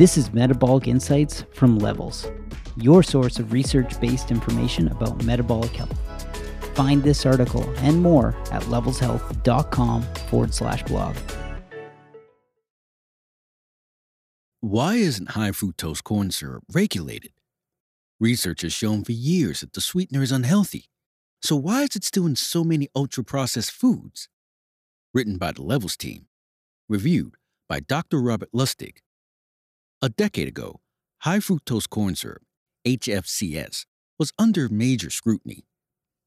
This is Metabolic Insights from Levels, your source of research based information about metabolic health. Find this article and more at levelshealth.com forward slash blog. Why isn't high fructose corn syrup regulated? Research has shown for years that the sweetener is unhealthy. So why is it still in so many ultra processed foods? Written by the Levels team. Reviewed by Dr. Robert Lustig. A decade ago, high fructose corn syrup, HFCS, was under major scrutiny.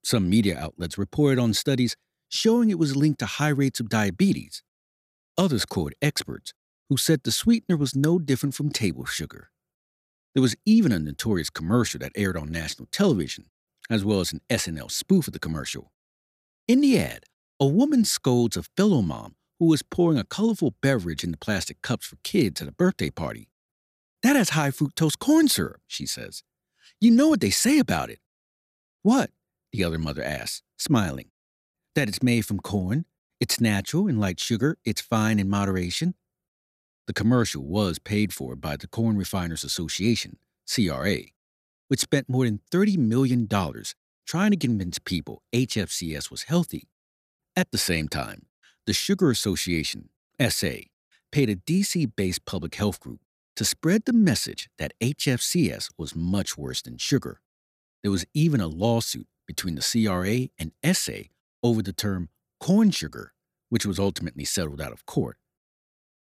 Some media outlets reported on studies showing it was linked to high rates of diabetes. Others quote experts who said the sweetener was no different from table sugar. There was even a notorious commercial that aired on national television, as well as an SNL spoof of the commercial. In the ad, a woman scolds a fellow mom who is pouring a colorful beverage into plastic cups for kids at a birthday party. That has high fructose corn syrup, she says. You know what they say about it. What? the other mother asks, smiling. That it's made from corn, it's natural and like sugar, it's fine in moderation. The commercial was paid for by the Corn Refiners Association, CRA, which spent more than $30 million trying to convince people HFCS was healthy. At the same time, the Sugar Association, SA, paid a DC based public health group to spread the message that HFCS was much worse than sugar. There was even a lawsuit between the CRA and SA over the term corn sugar, which was ultimately settled out of court.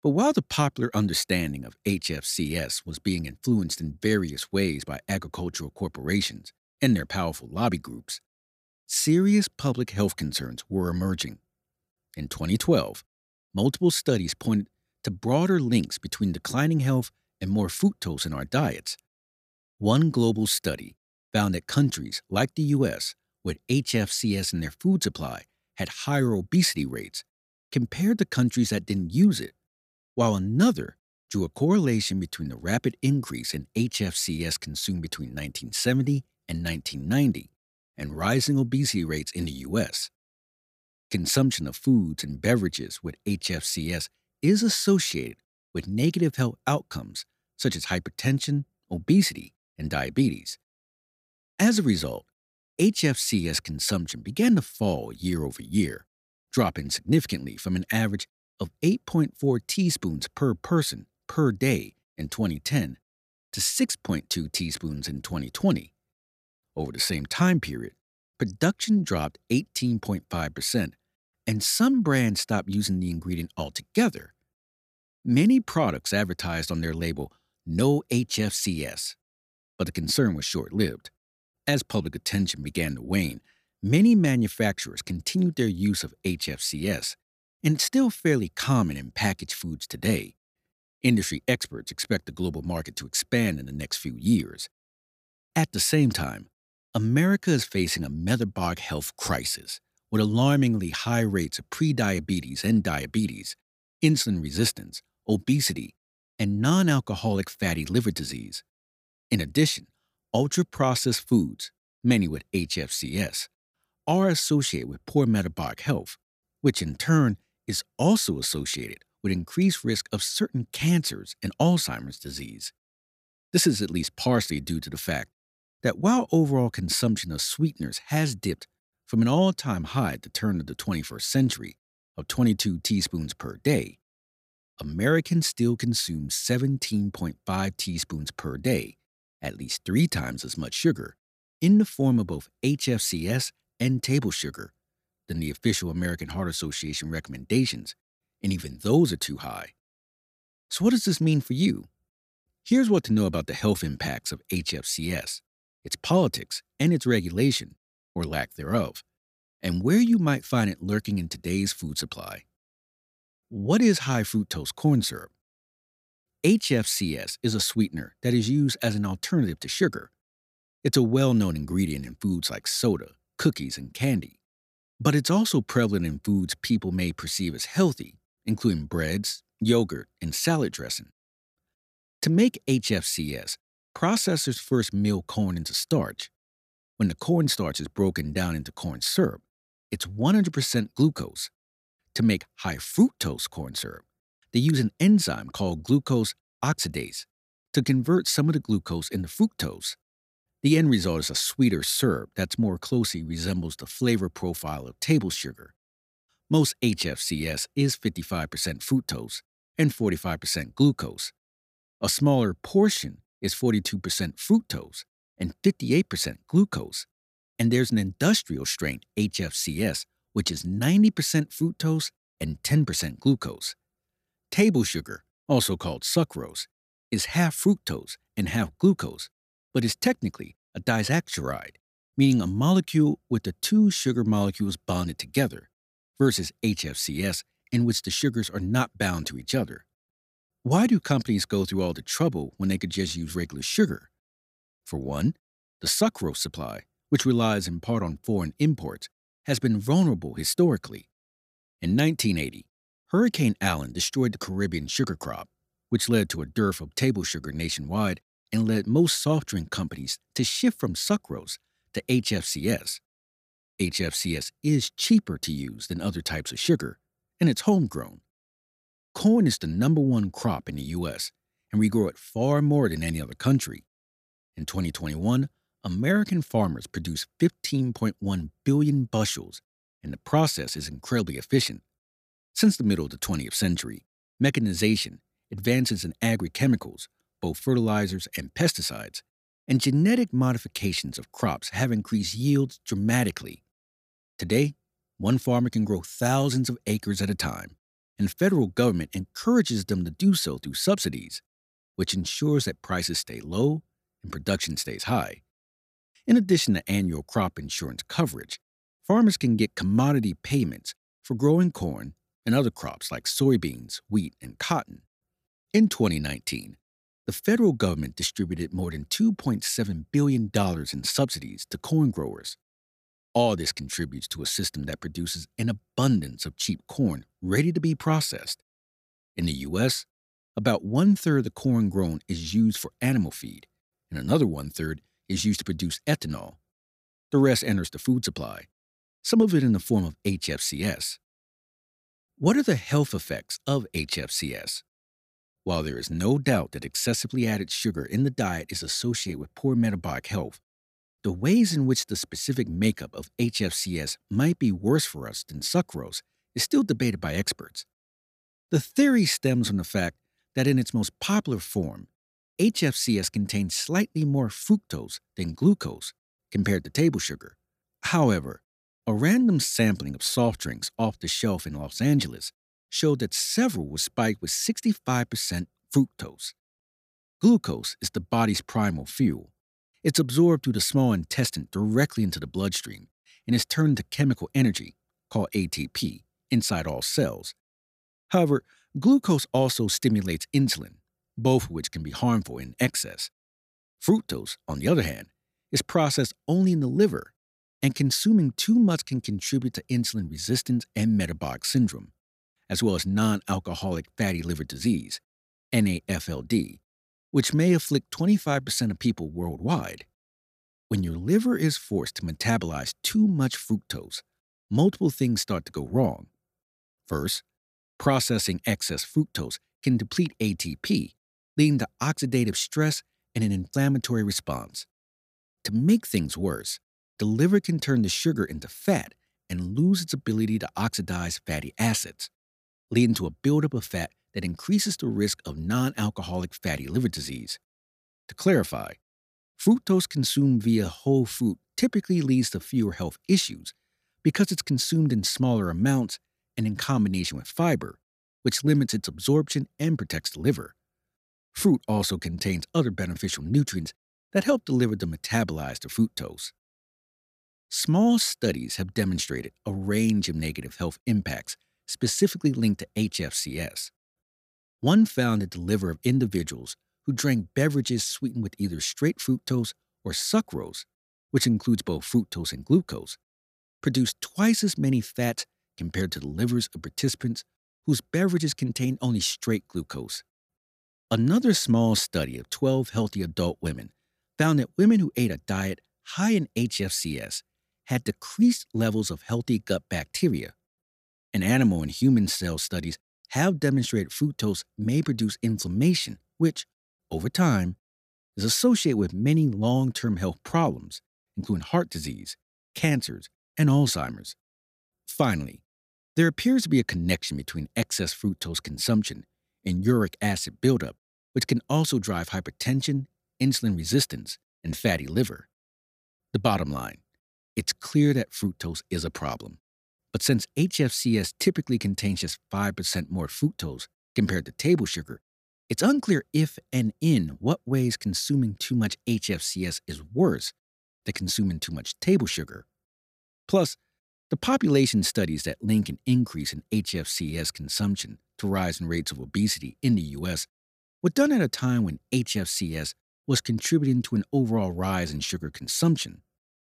But while the popular understanding of HFCS was being influenced in various ways by agricultural corporations and their powerful lobby groups, serious public health concerns were emerging. In 2012, multiple studies pointed to broader links between declining health and more fructose in our diets. One global study found that countries like the US, with HFCS in their food supply, had higher obesity rates compared to countries that didn't use it while another drew a correlation between the rapid increase in HFCS consumed between 1970 and 1990 and rising obesity rates in the U.S. Consumption of foods and beverages with HFCS is associated with negative health outcomes such as hypertension, obesity, and diabetes. As a result, HFCS consumption began to fall year over year, dropping significantly from an average of 8.4 teaspoons per person per day in 2010 to 6.2 teaspoons in 2020. Over the same time period, production dropped 18.5%, and some brands stopped using the ingredient altogether. Many products advertised on their label no HFCS, but the concern was short lived. As public attention began to wane, many manufacturers continued their use of HFCS and it's still fairly common in packaged foods today. Industry experts expect the global market to expand in the next few years. At the same time, America is facing a metabolic health crisis with alarmingly high rates of prediabetes and diabetes, insulin resistance, obesity, and non alcoholic fatty liver disease. In addition, ultra processed foods, many with HFCS, are associated with poor metabolic health, which in turn is also associated with increased risk of certain cancers and Alzheimer's disease. This is at least partially due to the fact that while overall consumption of sweeteners has dipped from an all time high at the turn of the 21st century of 22 teaspoons per day, Americans still consume 17.5 teaspoons per day, at least three times as much sugar, in the form of both HFCS and table sugar, than the official American Heart Association recommendations, and even those are too high. So, what does this mean for you? Here's what to know about the health impacts of HFCS, its politics, and its regulation, or lack thereof, and where you might find it lurking in today's food supply. What is high fructose corn syrup? HFCS is a sweetener that is used as an alternative to sugar. It's a well known ingredient in foods like soda, cookies, and candy but it's also prevalent in foods people may perceive as healthy, including breads, yogurt, and salad dressing. To make HFCS, processors first mill corn into starch. When the cornstarch is broken down into corn syrup, it's 100% glucose. To make high fructose corn syrup, they use an enzyme called glucose oxidase to convert some of the glucose into fructose. The end result is a sweeter syrup that's more closely resembles the flavor profile of table sugar. Most HFCS is 55% fructose and 45% glucose. A smaller portion is 42% fructose and 58% glucose. And there's an industrial strain, HFCS, which is 90% fructose and 10% glucose. Table sugar, also called sucrose, is half fructose and half glucose, but is technically a disaccharide, meaning a molecule with the two sugar molecules bonded together, versus HFCS, in which the sugars are not bound to each other. Why do companies go through all the trouble when they could just use regular sugar? For one, the sucrose supply, which relies in part on foreign imports, has been vulnerable historically. In 1980, Hurricane Allen destroyed the Caribbean sugar crop, which led to a dearth of table sugar nationwide and led most soft drink companies to shift from sucrose to HFCS. HFCS is cheaper to use than other types of sugar, and it's homegrown. Corn is the number one crop in the U.S., and we grow it far more than any other country. In 2021, American farmers produce 15.1 billion bushels, and the process is incredibly efficient. Since the middle of the 20th century, mechanization advances in agrochemicals, both fertilizers and pesticides, and genetic modifications of crops have increased yields dramatically. Today, one farmer can grow thousands of acres at a time, and federal government encourages them to do so through subsidies, which ensures that prices stay low and production stays high. In addition to annual crop insurance coverage, farmers can get commodity payments for growing corn and other crops like soybeans, wheat, and cotton. In 2019, the federal government distributed more than $2.7 billion in subsidies to corn growers. All this contributes to a system that produces an abundance of cheap corn ready to be processed. In the U.S., about one third of the corn grown is used for animal feed, and another one third is used to produce ethanol. The rest enters the food supply, some of it in the form of HFCS. What are the health effects of HFCS? While there is no doubt that excessively added sugar in the diet is associated with poor metabolic health, the ways in which the specific makeup of HFCS might be worse for us than sucrose is still debated by experts. The theory stems from the fact that in its most popular form, HFCS contains slightly more fructose than glucose compared to table sugar. However, a random sampling of soft drinks off the shelf in Los Angeles showed that several were spiked with 65% fructose. Glucose is the body's primal fuel. It's absorbed through the small intestine directly into the bloodstream and is turned to chemical energy, called ATP, inside all cells. However, glucose also stimulates insulin, both of which can be harmful in excess. Fructose, on the other hand, is processed only in the liver, and consuming too much can contribute to insulin resistance and metabolic syndrome as well as non alcoholic fatty liver disease, NAFLD, which may afflict 25% of people worldwide. When your liver is forced to metabolize too much fructose, multiple things start to go wrong. First, processing excess fructose can deplete ATP, leading to oxidative stress and an inflammatory response. To make things worse, the liver can turn the sugar into fat and lose its ability to oxidize fatty acids leading to a buildup of fat that increases the risk of non alcoholic fatty liver disease. To clarify, fructose consumed via whole fruit typically leads to fewer health issues because it's consumed in smaller amounts and in combination with fiber, which limits its absorption and protects the liver. Fruit also contains other beneficial nutrients that help deliver the liver to metabolize the fructose. Small studies have demonstrated a range of negative health impacts specifically linked to HFCS. One found that the liver of individuals who drank beverages sweetened with either straight fructose or sucrose, which includes both fructose and glucose, produced twice as many fats compared to the livers of participants whose beverages contained only straight glucose. Another small study of 12 healthy adult women found that women who ate a diet high in HFCS had decreased levels of healthy gut bacteria, and animal and human cell studies have demonstrated fructose may produce inflammation, which, over time, is associated with many long term health problems, including heart disease, cancers, and Alzheimer's. Finally, there appears to be a connection between excess fructose consumption and uric acid buildup, which can also drive hypertension, insulin resistance, and fatty liver. The bottom line it's clear that fructose is a problem. But since HFCS typically contains just 5% more fructose compared to table sugar, it's unclear if and in what ways consuming too much HFCS is worse than consuming too much table sugar. Plus, the population studies that link an increase in HFCS consumption to rise in rates of obesity in the US were done at a time when HFCS was contributing to an overall rise in sugar consumption,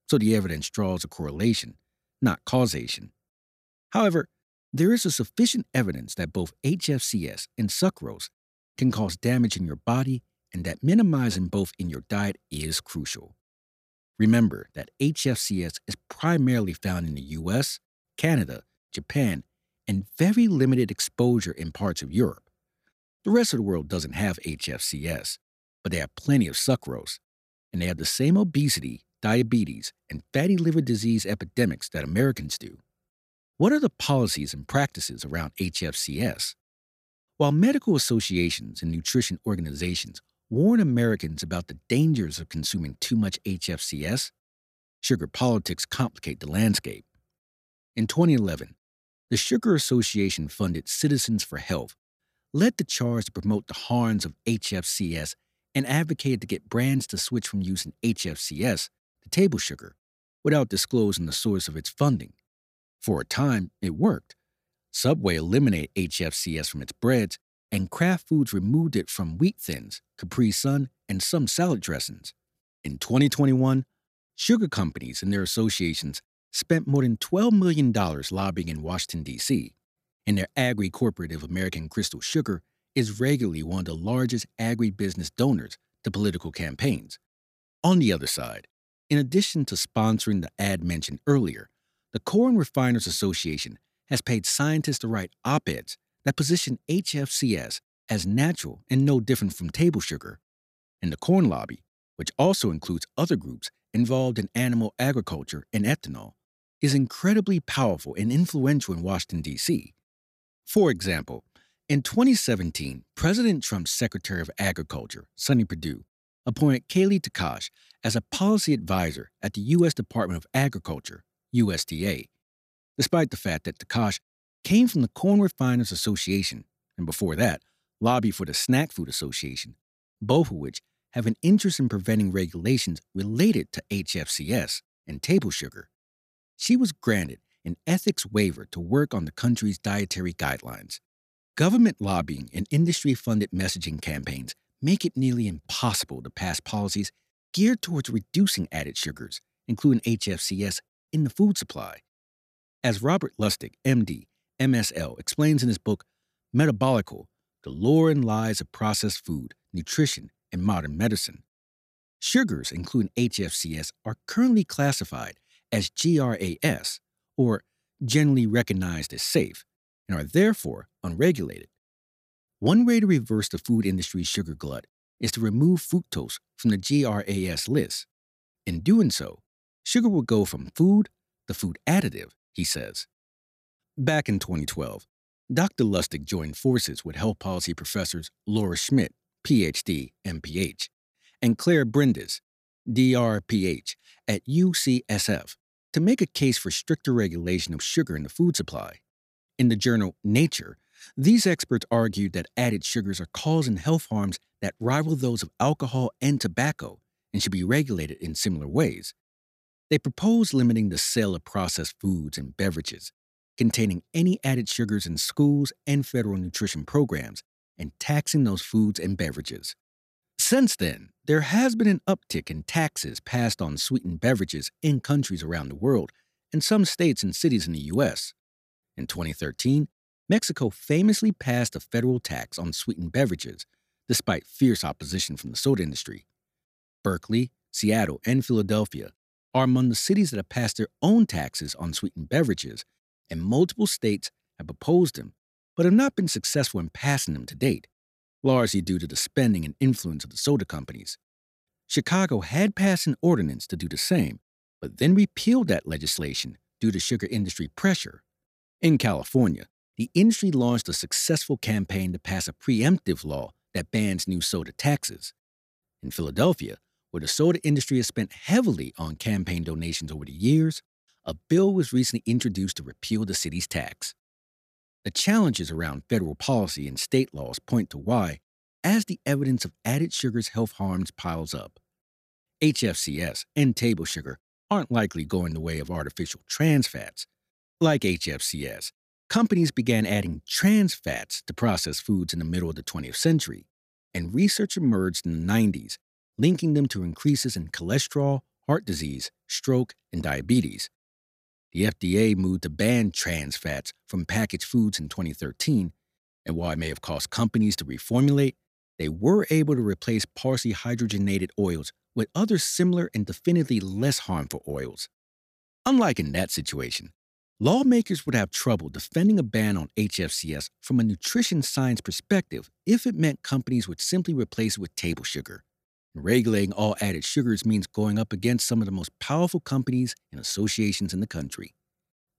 so the evidence draws a correlation, not causation. However, there is sufficient evidence that both HFCS and sucrose can cause damage in your body and that minimizing both in your diet is crucial. Remember that HFCS is primarily found in the US, Canada, Japan, and very limited exposure in parts of Europe. The rest of the world doesn't have HFCS, but they have plenty of sucrose, and they have the same obesity, diabetes, and fatty liver disease epidemics that Americans do. What are the policies and practices around HFCS? While medical associations and nutrition organizations warn Americans about the dangers of consuming too much HFCS, sugar politics complicate the landscape. In 2011, the Sugar Association funded Citizens for Health, led the charge to promote the harms of HFCS, and advocated to get brands to switch from using HFCS to table sugar without disclosing the source of its funding. For a time, it worked. Subway eliminated HFCS from its breads, and Kraft Foods removed it from wheat thins, Capri Sun, and some salad dressings. In 2021, sugar companies and their associations spent more than $12 million lobbying in Washington, D.C., and their agri cooperative American Crystal Sugar is regularly one of the largest agribusiness donors to political campaigns. On the other side, in addition to sponsoring the ad mentioned earlier, the Corn Refiners Association has paid scientists to write op eds that position HFCS as natural and no different from table sugar. And the Corn Lobby, which also includes other groups involved in animal agriculture and ethanol, is incredibly powerful and influential in Washington, D.C. For example, in 2017, President Trump's Secretary of Agriculture, Sonny Perdue, appointed Kailee Tkacz as a policy advisor at the U.S. Department of Agriculture, USDA, despite the fact that Tkacz came from the Corn Refiners Association and before that, lobbied for the Snack Food Association, both of which have an interest in preventing regulations related to HFCS and table sugar she was granted an ethics waiver to work on the country's dietary guidelines. Government lobbying and industry funded messaging campaigns make it nearly impossible to pass policies geared towards reducing added sugars, including HFCS, in the food supply. As Robert Lustig, MD, MSL, explains in his book Metabolical The Lure and Lies of Processed Food, Nutrition, and Modern Medicine, sugars, including HFCS, are currently classified as GRAS, or generally recognized as safe, and are therefore unregulated. One way to reverse the food industry's sugar glut is to remove fructose from the GRAS list. In doing so, sugar will go from food to food additive, he says. Back in 2012, Dr. Lustig joined forces with health policy professors Laura Schmidt, PhD, MPH, and Claire Brindis, DRPH, at UCSF to make a case for stricter regulation of sugar in the food supply. In the journal Nature, these experts argued that added sugars are causing health harms that rival those of alcohol and tobacco and should be regulated in similar ways. They proposed limiting the sale of processed foods and beverages containing any added sugars in schools and federal nutrition programs and taxing those foods and beverages. Since then, there has been an uptick in taxes passed on sweetened beverages in countries around the world and some states and cities in the U.S. In 2013, Mexico famously passed a federal tax on sweetened beverages, despite fierce opposition from the soda industry. Berkeley, Seattle, and Philadelphia are among the cities that have passed their own taxes on sweetened beverages, and multiple states have opposed them, but have not been successful in passing them to date. Largely due to the spending and influence of the soda companies. Chicago had passed an ordinance to do the same, but then repealed that legislation due to sugar industry pressure. In California, the industry launched a successful campaign to pass a preemptive law that bans new soda taxes. In Philadelphia, where the soda industry has spent heavily on campaign donations over the years, a bill was recently introduced to repeal the city's tax. The challenges around federal policy and state laws point to why, as the evidence of added sugar's health harms piles up. HFCS and table sugar aren't likely going the way of artificial trans fats. Like HFCS, companies began adding trans fats to processed foods in the middle of the 20th century, and research emerged in the 90s linking them to increases in cholesterol, heart disease, stroke, and diabetes. The FDA moved to ban trans fats from packaged foods in 2013, and while it may have caused companies to reformulate, they were able to replace partially hydrogenated oils with other similar and definitely less harmful oils. Unlike in that situation, lawmakers would have trouble defending a ban on HFCS from a nutrition science perspective if it meant companies would simply replace it with table sugar. Regulating all added sugars means going up against some of the most powerful companies and associations in the country.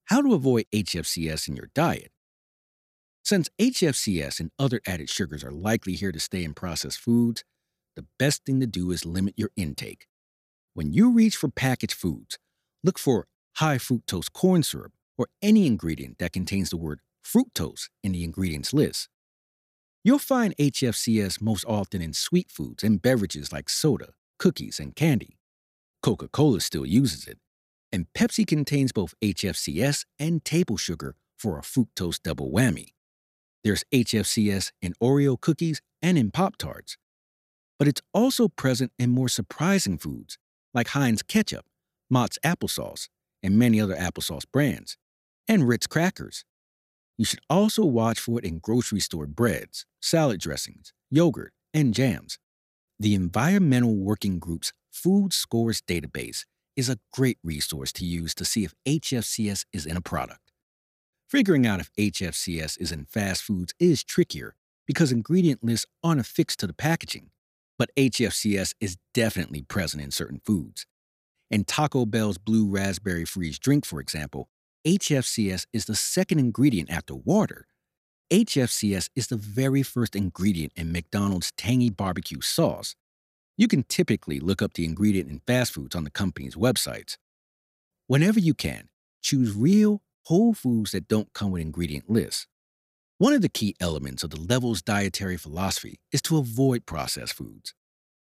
How to avoid HFCS in your diet? Since HFCS and other added sugars are likely here to stay in processed foods, the best thing to do is limit your intake. When you reach for packaged foods, look for high fructose corn syrup or any ingredient that contains the word fructose in the ingredients list. You'll find HFCS most often in sweet foods and beverages like soda, cookies, and candy. Coca Cola still uses it, and Pepsi contains both HFCS and table sugar for a fructose double whammy. There's HFCS in Oreo cookies and in Pop Tarts. But it's also present in more surprising foods like Heinz ketchup, Mott's applesauce, and many other applesauce brands, and Ritz crackers. You should also watch for it in grocery store breads, salad dressings, yogurt, and jams. The Environmental Working Group's Food Scores database is a great resource to use to see if HFCS is in a product. Figuring out if HFCS is in fast foods is trickier because ingredient lists aren't affixed to the packaging, but HFCS is definitely present in certain foods. In Taco Bell's Blue Raspberry Freeze drink, for example, HFCS is the second ingredient after water. HFCS is the very first ingredient in McDonald's tangy barbecue sauce. You can typically look up the ingredient in fast foods on the company's websites. Whenever you can, choose real, whole foods that don't come with ingredient lists. One of the key elements of the Levels dietary philosophy is to avoid processed foods.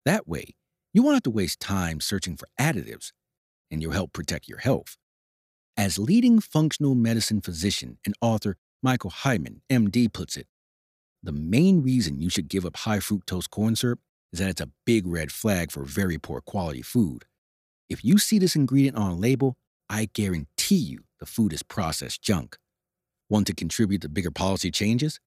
That way, you won't have to waste time searching for additives, and you'll help protect your health. As leading functional medicine physician and author Michael Hyman, MD, puts it, the main reason you should give up high fructose corn syrup is that it's a big red flag for very poor quality food. If you see this ingredient on a label, I guarantee you the food is processed junk. Want to contribute to bigger policy changes?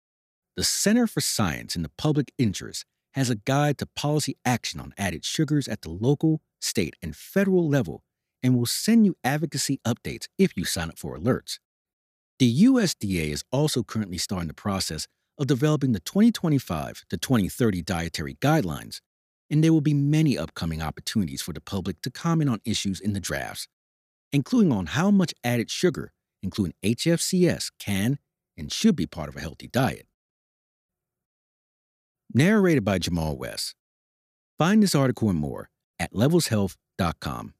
The Center for Science in the Public Interest has a guide to policy action on added sugars at the local, state, and federal level and will send you advocacy updates if you sign up for alerts. The USDA is also currently starting the process of developing the 2025 to 2030 dietary guidelines, and there will be many upcoming opportunities for the public to comment on issues in the drafts, including on how much added sugar, including HFCS, can and should be part of a healthy diet. Narrated by Jamal West. Find this article and more at levelshealth.com.